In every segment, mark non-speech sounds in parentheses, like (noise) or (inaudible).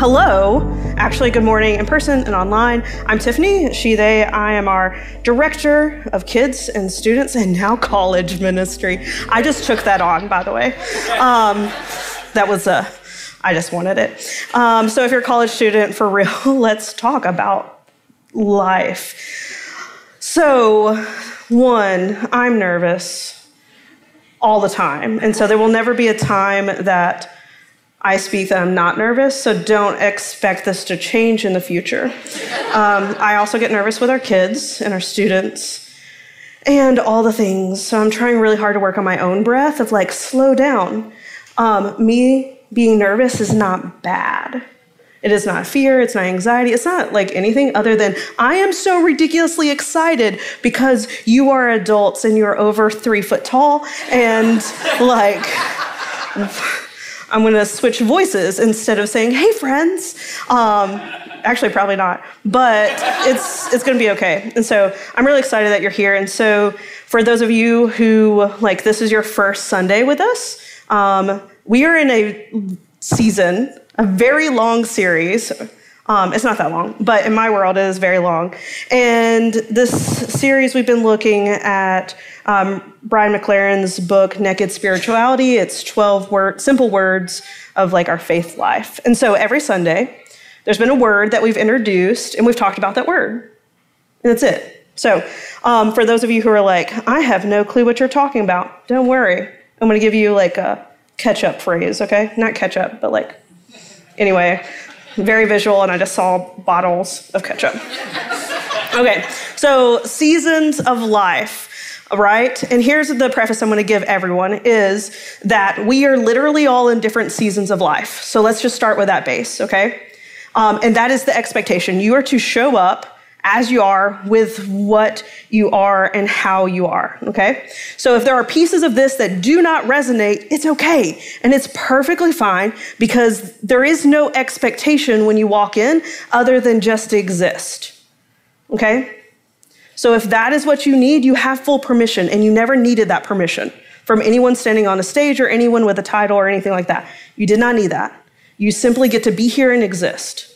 hello. Actually, good morning in person and online. I'm Tiffany, she, they. I am our director of kids and students and now (laughs) college ministry. I just took that on, by the way. Um, that was a, I just wanted it. Um, so if you're a college student, for real, (laughs) let's talk about life. So, one, I'm nervous all the time. And so there will never be a time that I speak that I'm not nervous, so don't expect this to change in the future. Um, I also get nervous with our kids and our students and all the things. So I'm trying really hard to work on my own breath of like, slow down. Um, me being nervous is not bad. It is not fear, it's not anxiety, it's not like anything other than I am so ridiculously excited because you are adults and you're over three foot tall and like. I'm going to switch voices instead of saying, hey, friends. Um, actually, probably not, but it's, it's going to be okay. And so I'm really excited that you're here. And so for those of you who, like, this is your first Sunday with us, um, we are in a season, a very long series um, it's not that long, but in my world, it is very long. And this series, we've been looking at um, Brian McLaren's book, Naked Spirituality. It's 12 word, simple words of like our faith life. And so every Sunday, there's been a word that we've introduced, and we've talked about that word. And that's it. So um, for those of you who are like, I have no clue what you're talking about, don't worry. I'm going to give you like a catch up phrase, okay? Not catch up, but like, anyway, very visual, and I just saw bottles of ketchup. (laughs) okay, so seasons of life right and here's the preface i'm going to give everyone is that we are literally all in different seasons of life so let's just start with that base okay um, and that is the expectation you are to show up as you are with what you are and how you are, okay? So if there are pieces of this that do not resonate, it's okay. And it's perfectly fine because there is no expectation when you walk in other than just to exist, okay? So if that is what you need, you have full permission and you never needed that permission from anyone standing on a stage or anyone with a title or anything like that. You did not need that. You simply get to be here and exist.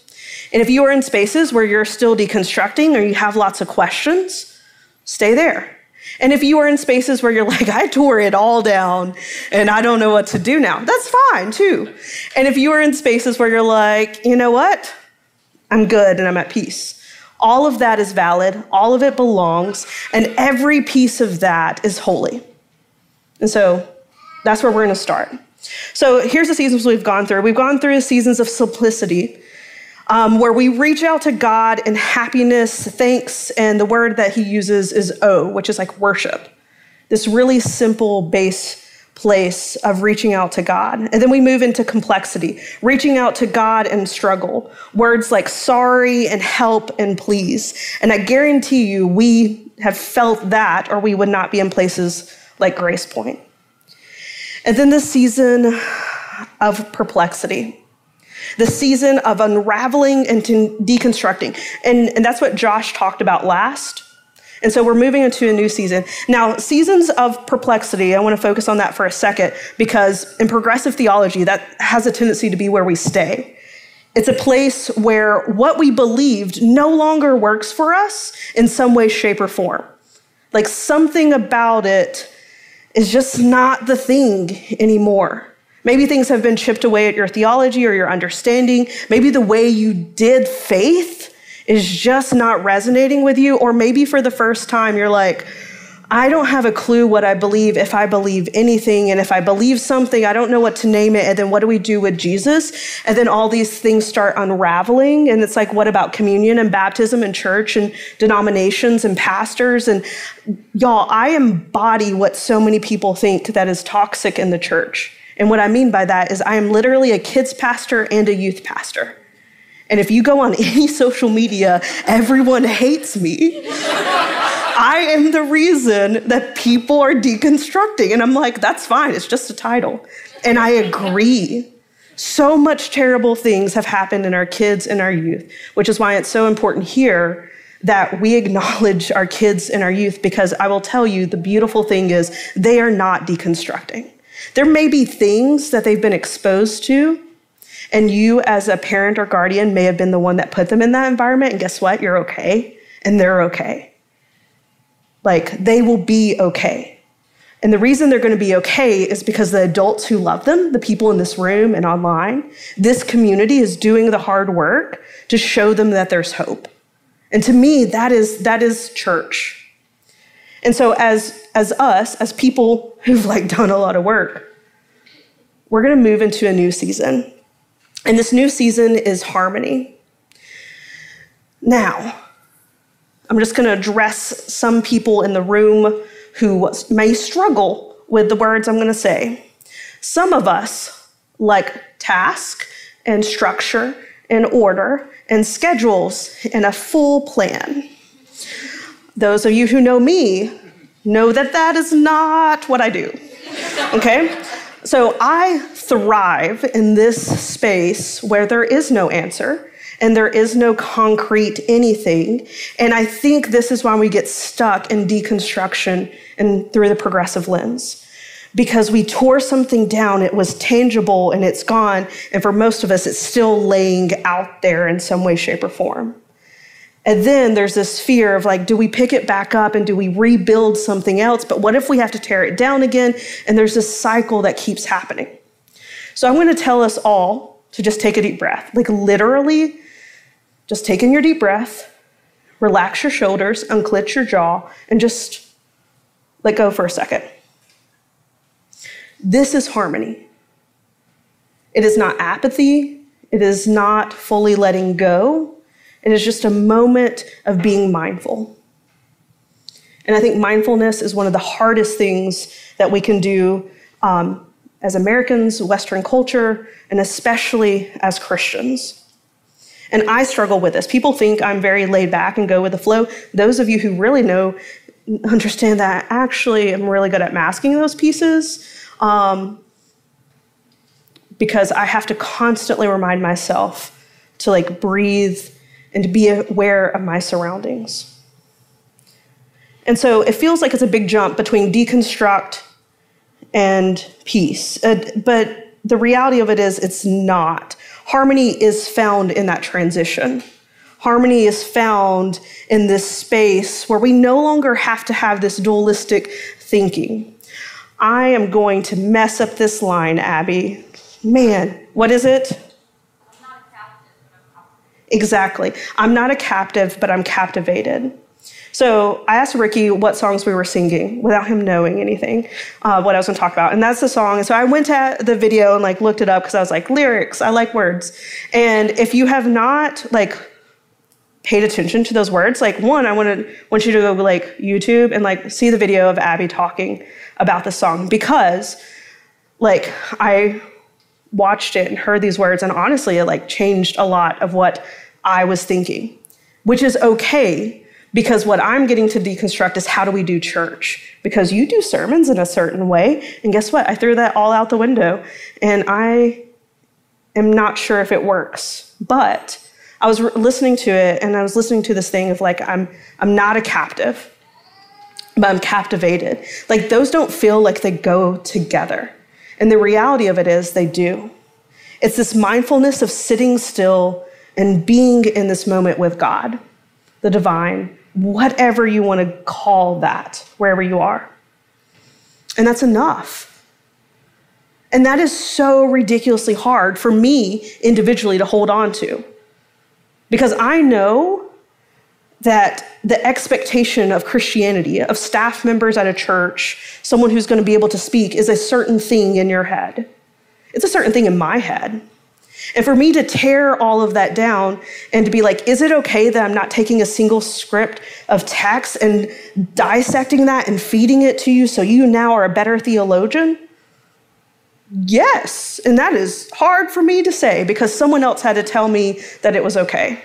And if you are in spaces where you're still deconstructing or you have lots of questions, stay there. And if you are in spaces where you're (laughs) like, I tore it all down and I don't know what to do now, that's fine too. And if you are in spaces where you're like, you know what? I'm good and I'm at peace. All of that is valid, all of it belongs, and every piece of that is holy. And so that's where we're gonna start. So here's the seasons we've gone through. We've gone through seasons of simplicity, um, where we reach out to God in happiness, thanks, and the word that he uses is O, which is like worship. This really simple base place of reaching out to God. And then we move into complexity, reaching out to God and struggle. Words like sorry and help and please. And I guarantee you, we have felt that, or we would not be in places like Grace Point. And then the season of perplexity the season of unraveling and deconstructing. And, and that's what Josh talked about last. And so we're moving into a new season. Now, seasons of perplexity, I want to focus on that for a second because in progressive theology, that has a tendency to be where we stay. It's a place where what we believed no longer works for us in some way, shape, or form. Like something about it is just not the thing anymore. Maybe things have been chipped away at your theology or your understanding. Maybe the way you did faith is just not resonating with you. Or maybe for the first time, you're like, I don't have a clue what I believe if I believe anything. And if I believe something, I don't know what to name it. And then what do we do with Jesus? And then all these things start unraveling. And it's like, what about communion and baptism and church and denominations and pastors? And y'all, I embody what so many people think that is toxic in the church. And what I mean by that is I am literally a kids pastor and a youth pastor. And if you go on (laughs) any social media, everyone hates me. I am the reason that people are deconstructing. And I'm like, that's fine, it's just a title. And I agree. So much terrible things have happened in our kids and our youth, which is why it's so important here that we acknowledge our kids and our youth because I will tell you the beautiful thing is they are not deconstructing. There may be things that they've been exposed to, And you, as a parent or guardian, may have been the one that put them in that environment. And guess what? You're okay. And they're okay. Like, they will be okay. And the reason they're going to be okay is because the adults who love them, the people in this room and online, this community is doing the hard work to show them that there's hope. And to me, that is, that is church. And so as, as us, as people who've like done a lot of work, we're going to move into a new season. And this new season is harmony. Now, I'm just going to address some people in the room who may struggle with the words I'm going to say. Some of us like task and structure and order and schedules and a full plan. Those of you who know me know that that is not what I do. Okay? So I thrive in this space where there is no answer and there is no concrete anything. And I think this is why we get stuck in deconstruction and through the progressive lens. Because we tore something down, it was tangible and it's gone. And for most of us, it's still laying out there in some way, shape, or form. And then there's this fear of like, do we pick it back up and do we rebuild something else? But what if we have to tear it down again? And there's this cycle that keeps happening. So I'm going to tell us all to just take a deep breath. Like, literally, just take in your deep breath, relax your shoulders, unclench your jaw, and just let go for a second. This is harmony. It is not apathy. It is not fully letting go. It is just a moment of being mindful. And I think mindfulness is one of the hardest things that we can do um, as Americans, Western culture, and especially as Christians. And I struggle with this. People think I'm very laid back and go with the flow. Those of you who really know understand that I actually I'm really good at masking those pieces um, because I have to constantly remind myself to like breathe and to be aware of my surroundings. And so it feels like it's a big jump between deconstruct and peace. Uh, but the reality of it is, it's not. Harmony is found in that transition. Harmony is found in this space where we no longer have to have this dualistic thinking. I am going to mess up this line, Abby. Man, what is it? Exactly. I'm not a captive, but I'm captivated. So I asked Ricky what songs we were singing without him knowing anything, uh, what I was going to talk about, and that's the song. So I went to the video and like looked it up because I was like lyrics. I like words, and if you have not like paid attention to those words, like one, I want to want you to go like YouTube and like see the video of Abby talking about the song because like I watched it and heard these words, and honestly, it like changed a lot of what I was thinking, which is okay because what I'm getting to deconstruct is how do we do church? Because you do sermons in a certain way. And guess what? I threw that all out the window. And I am not sure if it works. But I was re- listening to it and I was listening to this thing of like, I'm, I'm not a captive, but I'm captivated. Like, those don't feel like they go together. And the reality of it is they do. It's this mindfulness of sitting still and being in this moment with God, the divine, whatever you want to call that, wherever you are. And that's enough. And that is so ridiculously hard for me individually to hold on to. Because I know that the expectation of Christianity, of staff members at a church, someone who's going to be able to speak, is a certain thing in your head. It's a certain thing in my head. And for me to tear all of that down and to be like, is it okay that I'm not taking a single script of text and dissecting that and feeding it to you so you now are a better theologian? Yes. And that is hard for me to say because someone else had to tell me that it was okay.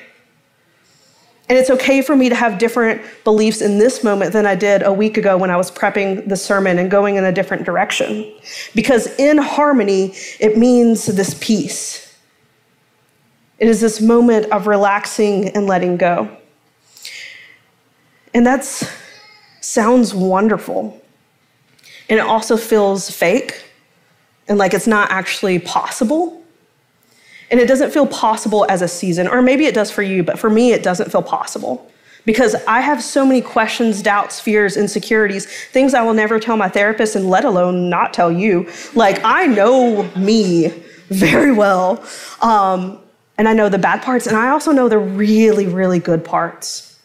And it's okay for me to have different beliefs in this moment than I did a week ago when I was prepping the sermon and going in a different direction. Because in harmony, it means this peace. It is this moment of relaxing and letting go. And that sounds wonderful. And it also feels fake and like it's not actually possible. And it doesn't feel possible as a season, or maybe it does for you, but for me, it doesn't feel possible because I have so many questions, doubts, fears, insecurities, things I will never tell my therapist and let alone not tell you. Like, I know me very well. Um, and I know the bad parts, and I also know the really, really good parts.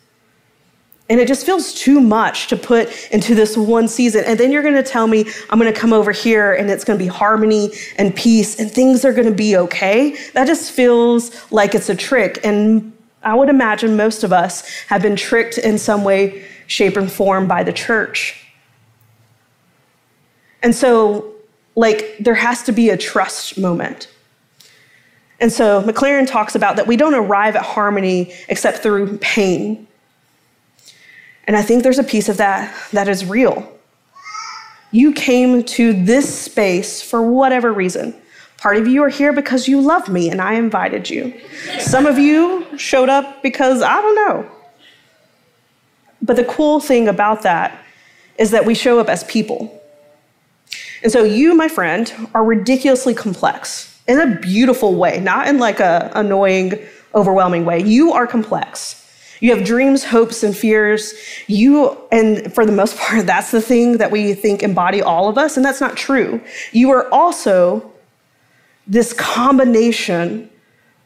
And it just feels too much to put into this one season. And then you're going to tell me I'm going to come over here and it's going to be harmony and peace and things are going to be okay. That just feels like it's a trick. And I would imagine most of us have been tricked in some way, shape, and form by the church. And so, like, there has to be a trust moment. And so, McLaren talks about that we don't arrive at harmony except through pain. And I think there's a piece of that that is real. You came to this space for whatever reason. Part of you are here because you love me and I invited you. Some of you showed up because I don't know. But the cool thing about that is that we show up as people. And so you, my friend, are ridiculously complex in a beautiful way, not in like a annoying, overwhelming way. You are complex. You have dreams, hopes, and fears. You, and for the most (laughs) part, that's the thing that we think embody all of us, and that's not true. You are also this combination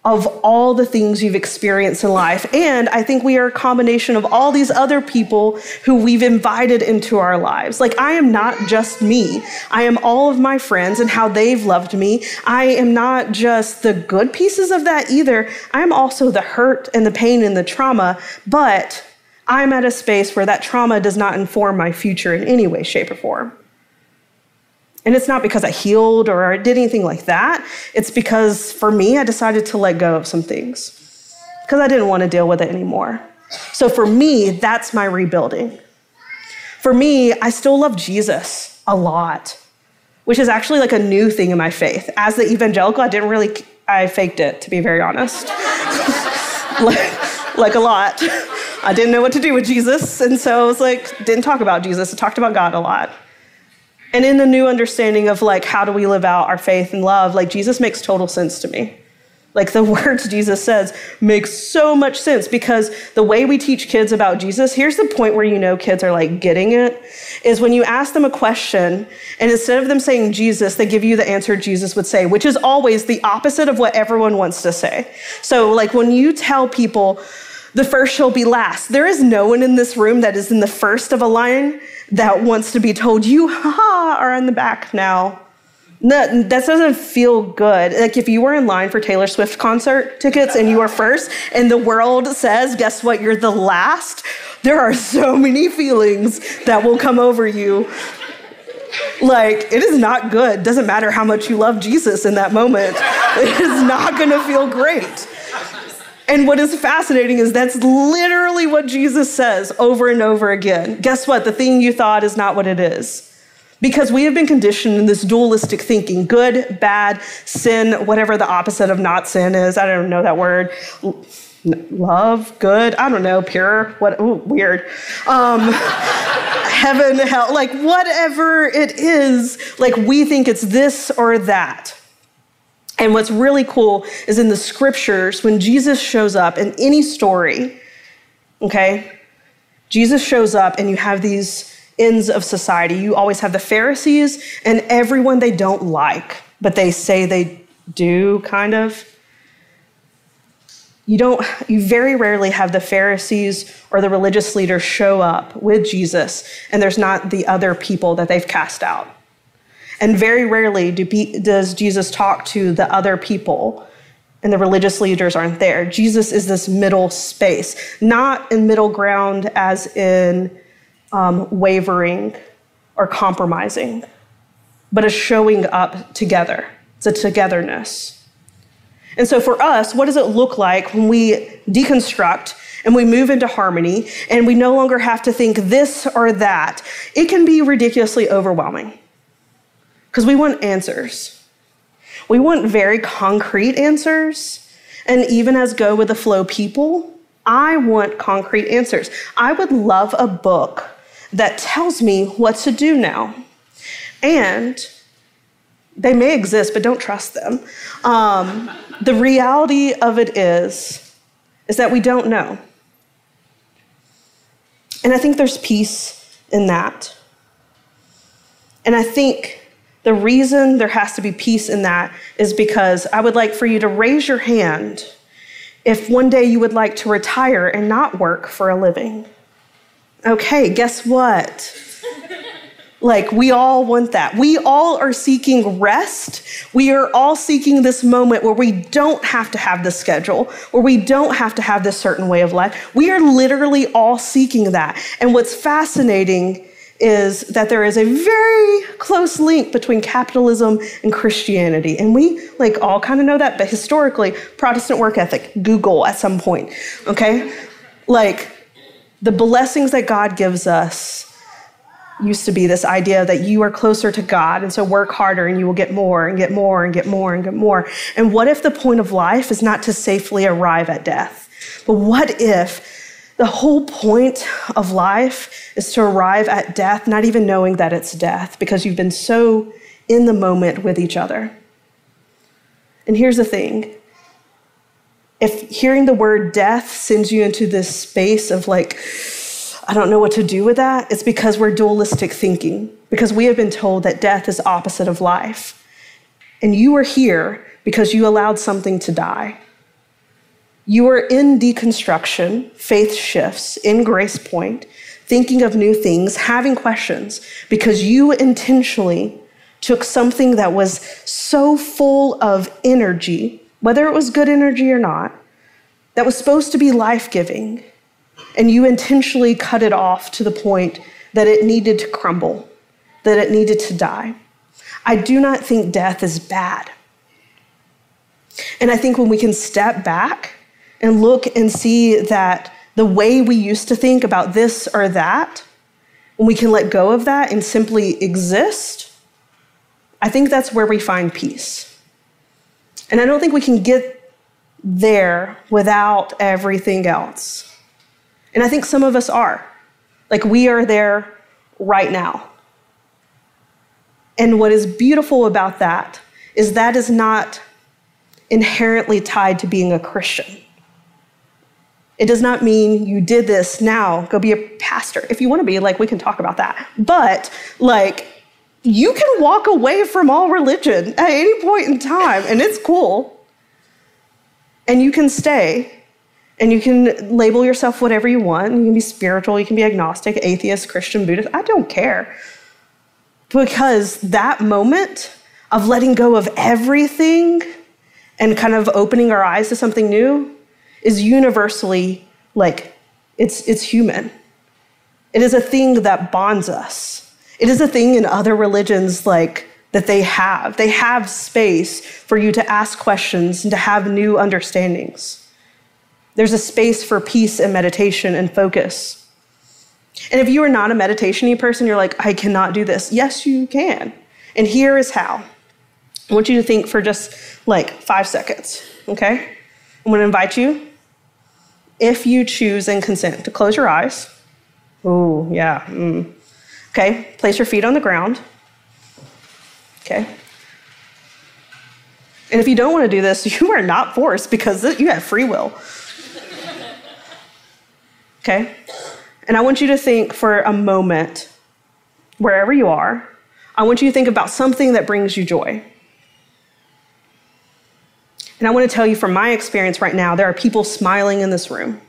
of all the things you've experienced in life. And I think we are a combination of all these other people who we've invited into our lives. Like, I am not just me, I am all of my friends and how they've loved me. I am not just the good pieces of that either. I'm also the hurt and the pain and the trauma, but I'm at a space where that trauma does not inform my future in any way, shape, or form. And it's not because I healed or I did anything like that. It's because for me, I decided to let go of some things because I didn't want to deal with it anymore. So for me, that's my rebuilding. For me, I still love Jesus a lot, which is actually like a new thing in my faith. As the evangelical, I didn't really, I faked it, to be very honest. (laughs) like, like a lot. I didn't know what to do with Jesus. And so I was like, didn't talk about Jesus. I talked about God a lot. And in the new understanding of like how do we live out our faith and love, like Jesus makes total sense to me. Like the (laughs) words Jesus says make so much sense because the way we teach kids about Jesus, here's the point where you know kids are like getting it, is when you ask them a question and instead of them saying Jesus, they give you the answer Jesus would say, which is always the opposite of what everyone wants to say. So like when you tell people the first shall be last, there is no one in this room that is in the first of a line that wants to be told, you ha, are in the back now. No, that doesn't feel good. Like if you were in line for Taylor Swift concert tickets and you were first, and the world says, guess what, you're the last, there are so many feelings that will come over you. Like, it is not good. Doesn't matter how much you love Jesus in that moment, it is not gonna feel great. And what is fascinating is that's literally what Jesus says over and over again. Guess what? The thing you thought is not what it is. Because we have been conditioned in this dualistic thinking good, bad, sin, whatever the opposite of not sin is. I don't know that word. Love, good, I don't know, pure, what, ooh, weird. Um, (laughs) heaven, hell, like whatever it is, like we think it's this or that. And what's really cool is in the scriptures, when Jesus shows up in any story, okay, Jesus shows up and you have these ends of society. You always have the Pharisees and everyone they don't like, but they say they do, kind of. You don't, you very rarely have the Pharisees or the religious leaders show up with Jesus, and there's not the other people that they've cast out. And very rarely do, does Jesus talk to the other people, and the religious leaders aren't there. Jesus is this middle space, not in middle ground as in um, wavering or compromising, but a showing up together. It's a togetherness. And so for us, what does it look like when we deconstruct and we move into harmony and we no longer have to think this or that? It can be ridiculously overwhelming because we want answers. We want very concrete answers. And even as go with the flow people, I want concrete answers. I would love a book that tells me what to do now. And They may exist, but don't trust them. Um, the reality of it is, is that we don't know. And I think there's peace in that. And I think the reason there has to be peace in that is because I would like for you to raise your hand if one day you would like to retire and not work for a living. Okay, guess what? (laughs) Like, we all want that. We all are seeking rest. We are all seeking this moment where we don't have to have this schedule, where we don't have to have this certain way of life. We are literally all seeking that. And what's fascinating is that there is a very close link between capitalism and Christianity. And we like all kind of know that, but historically, Protestant work ethic, Google at some point, okay? Like the blessings that God gives us used to be this idea that you are closer to God, and so work harder and you will get more and get more and get more and get more. And what if the point of life is not to safely arrive at death? But what if the whole point of life is to arrive at death, not even knowing that it's death, because you've been so in the moment with each other? And here's the thing if hearing the word death sends you into this space of like, I don't know what to do with that, it's because we're dualistic thinking, because we have been told that death is opposite of life. And you are here because you allowed something to die. You are in deconstruction, faith shifts, in Grace Point, thinking of new things, having questions, because you intentionally took something that was so full of energy, whether it was good energy or not, that was supposed to be life giving, and you intentionally cut it off to the point that it needed to crumble, that it needed to die. I do not think death is bad. And I think when we can step back and look and see that the way we used to think about this or that, when we can let go of that and simply exist, I think that's where we find peace. And I don't think we can get there without everything else. And I think some of us are. Like we are there right now. And what is beautiful about that is that is not inherently tied to being a Christian. It does not mean you did this now, go be a pastor. If you want to be, like, we can talk about that. But, like, you can walk away from all religion at any point in time, and it's cool. And you can stay, and you can label yourself whatever you want. You can be spiritual, you can be agnostic, atheist, Christian, Buddhist. I don't care. Because that moment of letting go of everything and kind of opening our eyes to something new is universally like it's it's human. It is a thing that bonds us. It is a thing in other religions like that they have. They have space for you to ask questions and to have new understandings. There's a space for peace and meditation and focus. And if you are not a meditation person, you're like, I cannot do this. Yes, you can. And here is how. I want you to think for just like five seconds, okay? I'm gonna invite you if you choose and consent to close your eyes. Oh, yeah. Mm. Okay, place your feet on the ground. Okay. And if you don't want to do this, (laughs) you are not forced because you have free will. Okay? And I want you to think for a moment, wherever you are, I want you to think about something that brings you joy. And I want to tell you from my experience right now, there are people smiling in this room.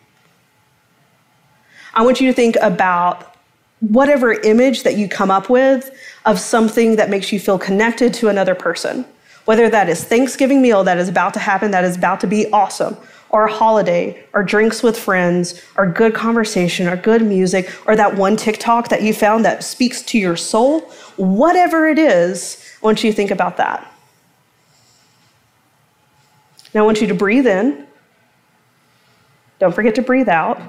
I want you to think about whatever image that you come up with of something that makes you feel connected to another person, whether that is Thanksgiving meal that is about to happen, that is about to be awesome, or a holiday, or drinks with friends, or good conversation, or good music, or that one TikTok that you found that speaks to your soul, whatever it is, I want you to think about that. Now I want you to breathe in. Don't forget to breathe out.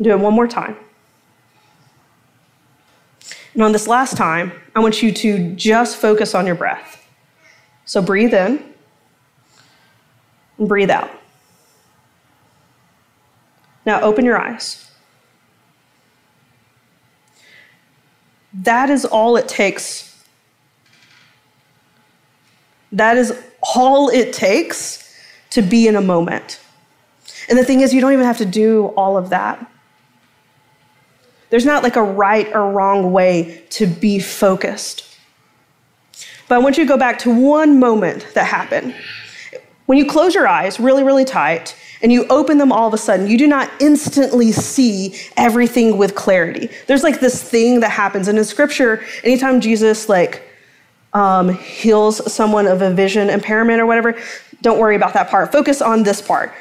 Do it one more time. And on this last time, I want you to just focus on your breath. So breathe in and breathe out. Now open your eyes. That is all it takes That is all it takes to be in a moment. And the thing is, you don't even have to do all of that. There's not like a right or wrong way to be focused. But I want you to go back to one moment that happened. When you close your eyes really, really tight and you open them all of a sudden, you do not instantly see everything with clarity. There's like this thing that happens. And in scripture, anytime Jesus like um, heals someone of a vision impairment or whatever, don't worry about that part. Focus on this part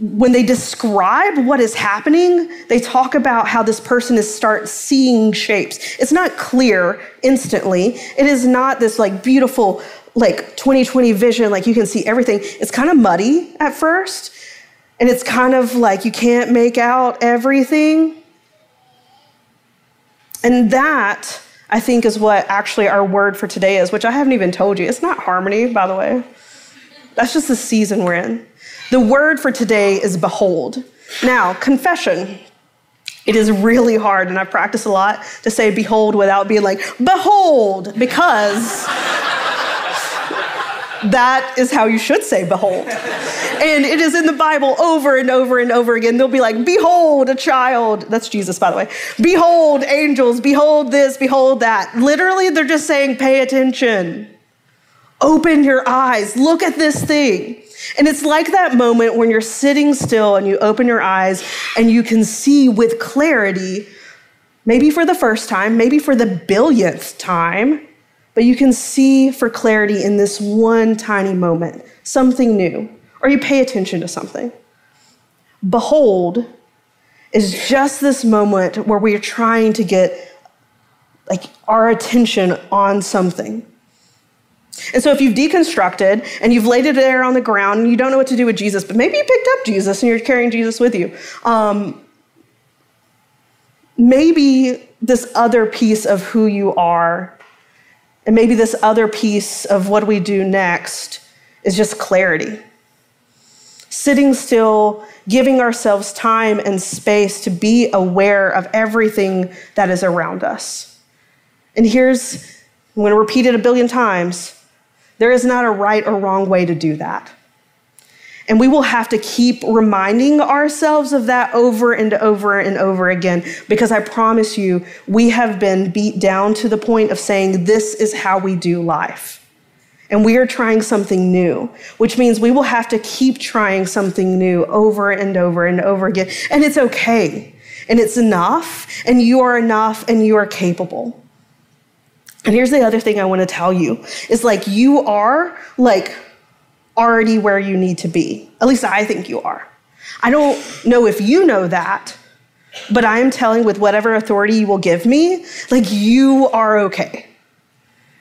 when they describe what is happening, they talk about how this person is start seeing shapes. It's not clear instantly. It is not this like beautiful like 2020 vision like you can see everything. It's kind of muddy at first. And it's kind of like you can't make out everything. And that I think is what actually our word for today is, which I haven't even told you. It's not harmony, by the way. That's just the season we're in. The word for today is behold. Now, confession. It is really hard, and I've practiced a lot to say behold without being like, behold, because (laughs) that is how you should say behold. And it is in the Bible over and over and over again. They'll be like, behold, a child. That's Jesus, by the way. Behold, angels. Behold this, behold that. Literally, they're just saying, pay attention. Open your eyes. Look at this thing. And it's like that moment when you're sitting still and you open your eyes and you can see with clarity, maybe for the first time, maybe for the billionth time, but you can see for clarity in this one tiny moment something new, or you pay attention to something. Behold is just this moment where we are trying to get like our attention on something. And so, if you've deconstructed and you've laid it there on the ground and you don't know what to do with Jesus, but maybe you picked up Jesus and you're carrying Jesus with you, um, maybe this other piece of who you are, and maybe this other piece of what we do next is just clarity. Sitting still, giving ourselves time and space to be aware of everything that is around us. And here's, I'm going to repeat it a billion times there is not a right or wrong way to do that. And we will have to keep reminding ourselves of that over and over and over again because I promise you, we have been beat down to the point of saying this is how we do life. And we are trying something new, which means we will have to keep trying something new over and over and over again. And it's okay. And it's enough. And you are enough and you are capable. And here's the other thing I want to tell you is like you are like already where you need to be. At least I think you are. I don't know if you know that, but I am telling with whatever authority you will give me, like you are okay.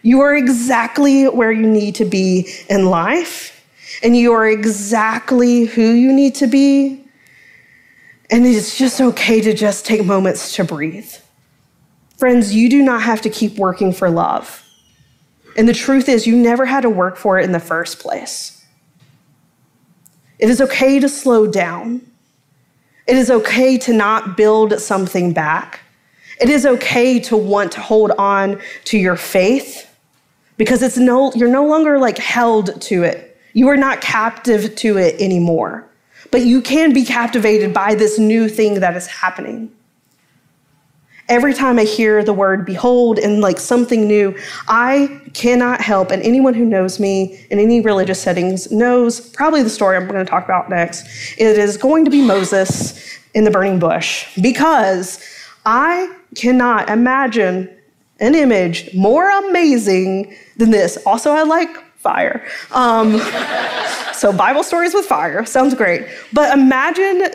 You are exactly where you need to be in life, and you are exactly who you need to be. And it's just okay to just take moments to breathe. Friends, you do not have to keep working for love. And the truth is, you never had to work for it in the first place. It is okay to slow down. It is okay to not build something back. It is okay to want to hold on to your faith because it's no, you're no longer like held to it. You are not captive to it anymore. But you can be captivated by this new thing that is happening. Every time I hear the word behold and like something new, I cannot help, and anyone who knows me in any religious settings knows probably the story I'm going to talk about next. It is going to be Moses in the burning bush because I cannot imagine an image more amazing than this. Also, I like fire. Um, (laughs) so, Bible stories with fire sounds great. But imagine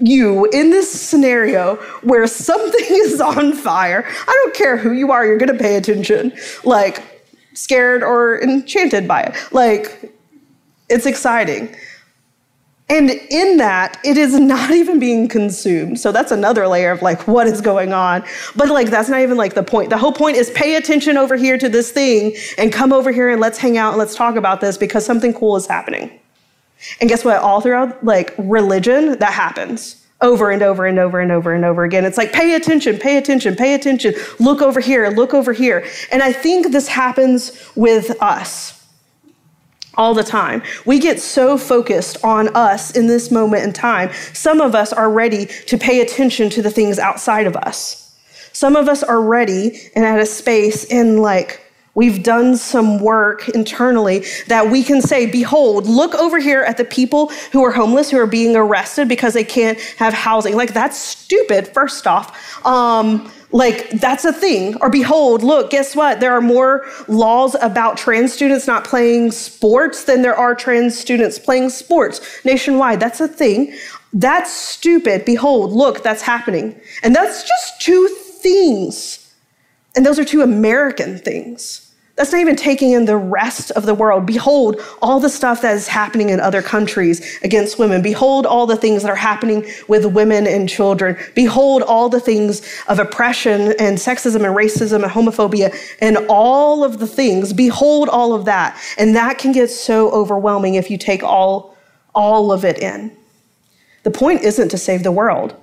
you in this scenario where something (laughs) is on fire, I don't care who you are, you're going to pay attention. Like, scared or enchanted by it. Like, it's exciting. And in that, it is not even being consumed. So that's another layer of like, what is going on? But like, that's not even like the point. The whole point is pay attention over here to this thing and come over here and let's hang out and let's talk about this because something cool is happening. And guess what? All throughout like religion, that happens. over and over and over and over and over again. It's like, pay attention, pay attention, pay attention, look over here, look over here. And I think this happens with us all the time. We get so focused on us in this moment in time. Some of us are ready to pay attention to the things outside of us. Some of us are ready and at a space in like, We've done some work internally that we can say, Behold, look over here at the people who are homeless, who are being arrested because they can't have housing. Like, that's stupid, first off. Um, like, that's a thing. Or behold, look, guess what? There are more laws about trans students not playing sports than there are trans students playing sports nationwide. That's a thing. That's stupid. Behold, look, that's happening. And that's just two things. And those are two American things. That's not even taking in the rest of the world. Behold, all the stuff that is happening in other countries against women. Behold, all the things that are happening with women and children. Behold, all the things of oppression and sexism and racism and homophobia and all of the things. Behold, all of that. And that can get so overwhelming if you take all, all of it in. The point isn't to save the world.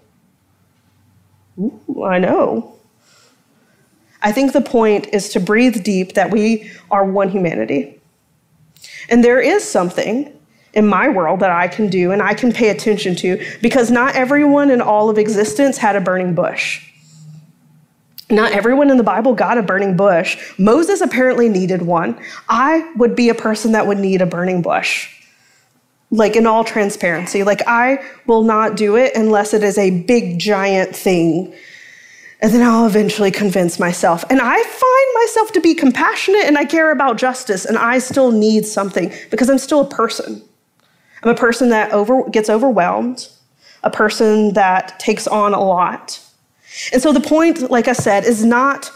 Ooh, I know. I think the point is to breathe deep that we are one humanity. And there is something in my world that I can do and I can pay attention to because not everyone in all of existence had a burning bush. Not everyone in the Bible got a burning bush. Moses apparently needed one. I would be a person that would need a burning bush. Like in all transparency, like I will not do it unless it is a big giant thing and then I'll eventually convince myself. And I find myself to be compassionate and I care about justice, and I still need something because I'm still a person. I'm a person that over, gets overwhelmed, a person that takes on a lot. And so the point, like I said, is not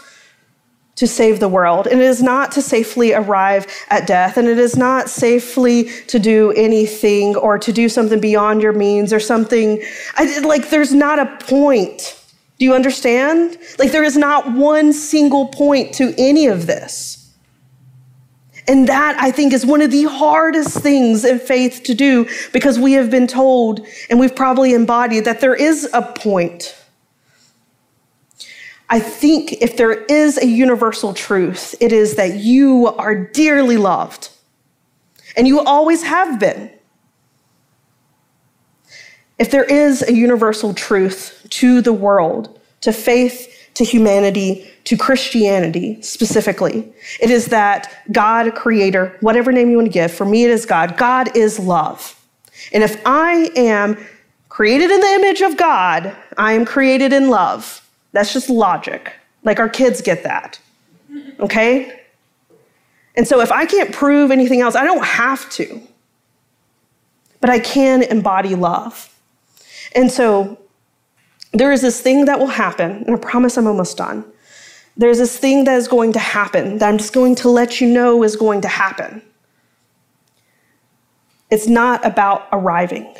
to save the world, and it is not to safely arrive at death, and it is not safely to do anything or to do something beyond your means or something. I, like, there's not a point do you understand? Like, there is not one single point to any of this. And that, I think, is one of the hardest things in faith to do because we have been told and we've probably embodied that there is a point. I think if there is a universal truth, it is that you are dearly loved and you always have been. If there is a universal truth to the world, to faith, to humanity, to Christianity specifically, it is that God, creator, whatever name you want to give, for me it is God, God is love. And if I am created in the image of God, I am created in love. That's just logic. Like our kids get that. Okay? And so if I can't prove anything else, I don't have to. But I can embody love. And so there is this thing that will happen, and I promise I'm almost done. There's this thing that is going to happen that I'm just going to let you know is going to happen. It's not about arriving.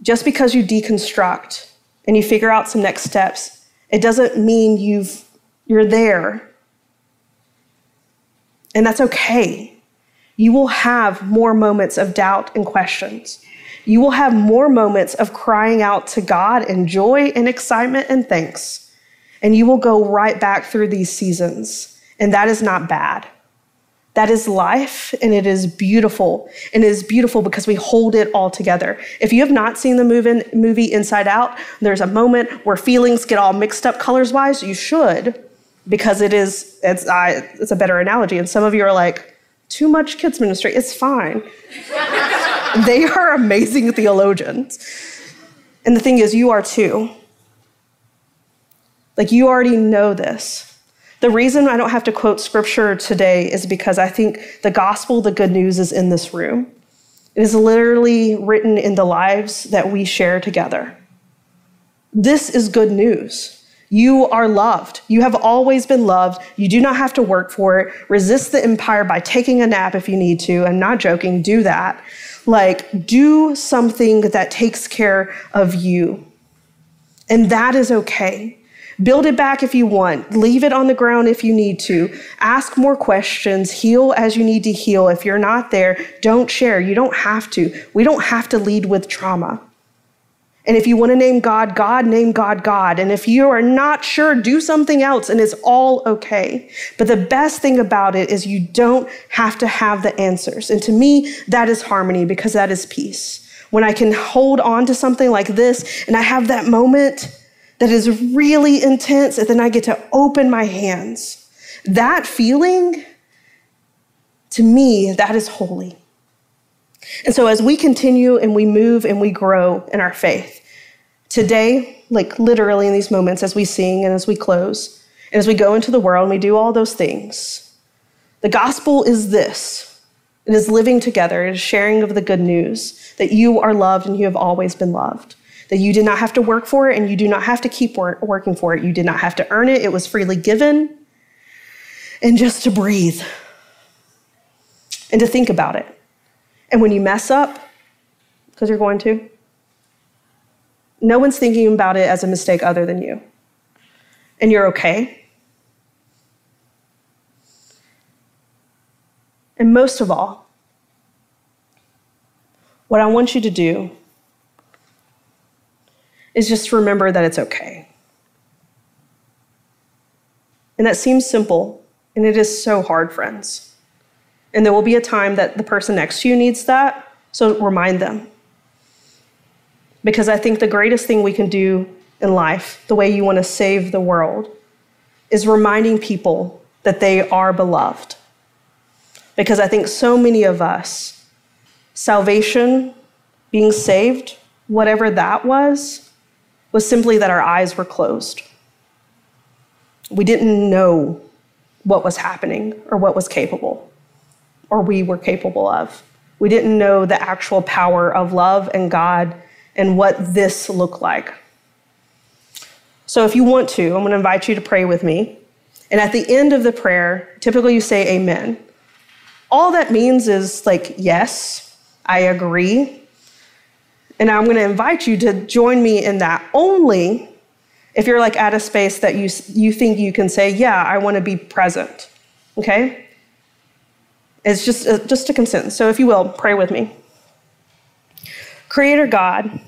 Just because you deconstruct and you figure out some next steps, it doesn't mean you've, you're there. And that's okay. You will have more moments of doubt and questions you will have more moments of crying out to God in joy and excitement and thanks. And you will go right back through these seasons. And that is not bad. That is life, and it is beautiful. And it is beautiful because we hold it all together. If you have not seen the movie Inside Out, there's a moment where feelings get all mixed up colors wise. You should, because it is, it's, uh, it's a better analogy. And some of you are like, too much kids ministry. It's fine. (laughs) they are amazing theologians. And the thing is, you are too. Like, you already know this. The reason I don't have to quote scripture today is because I think the gospel, the good news, is in this room. It is literally written in the lives that we share together. This is good news. You are loved. You have always been loved. You do not have to work for it. Resist the empire by taking a nap if you need to. I'm not joking, do that. Like, do something that takes care of you. And that is okay. Build it back if you want. Leave it on the ground if you need to. Ask more questions. Heal as you need to heal. If you're not there, don't share. You don't have to. We don't have to lead with trauma. And if you want to name God, God, name God, God. And if you are not sure, do something else and it's all okay. But the best thing about it is you don't have to have the answers. And to me, that is harmony because that is peace. When I can hold on to something like this and I have that moment that is really intense and then I get to open my hands, that feeling, to me, that is holy. And so, as we continue and we move and we grow in our faith, today, like literally in these moments, as we sing and as we close, and as we go into the world and we do all those things, the gospel is this it is living together, it is sharing of the good news that you are loved and you have always been loved. That you did not have to work for it and you do not have to keep work, working for it. You did not have to earn it, it was freely given. And just to breathe and to think about it. And when you mess up, because you're going to, no one's thinking about it as a mistake other than you. And you're okay. And most of all, what I want you to do is just remember that it's okay. And that seems simple, and it is so hard, friends. And there will be a time that the person next to you needs that, so remind them. Because I think the greatest thing we can do in life, the way you want to save the world, is reminding people that they are beloved. Because I think so many of us, salvation, being saved, whatever that was, was simply that our eyes were closed. We didn't know what was happening or what was capable or we were capable of. We didn't know the actual power of love and God and what this looked like. So, if you want to, I'm going to invite you to pray with me. And at the end of the prayer, typically you say amen. All that means is like, yes, I agree. And I'm going to invite you to join me in that only if you're like at a space that you, you think you can say, yeah, I want to be present. Okay? It's just, uh, just a consent. So, if you will, pray with me. Creator God,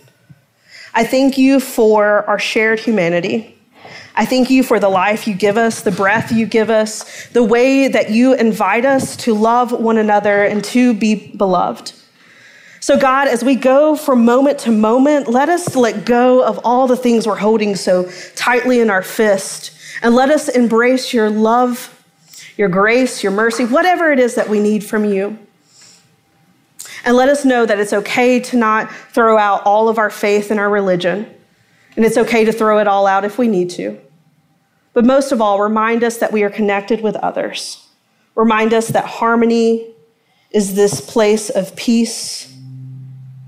I thank you for our shared humanity. I thank you for the life you give us, the breath you give us, the way that you invite us to love one another and to be beloved. So, God, as we go from moment to moment, let us let go of all the things we're holding so tightly in our fist and let us embrace your love your grace, your mercy, whatever it is that we need from you. And let us know that it's okay to not throw out all of our faith and our religion, and it's okay to throw it all out if we need to. But most of all, remind us that we are connected with others. Remind us that harmony is this place of peace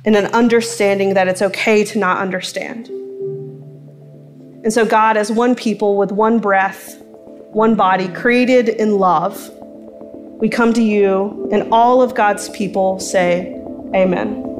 and an understanding that it's okay to not understand. And so, God, as one people with one breath, one body, created in love, we come to you, and all of God's people say, Amen.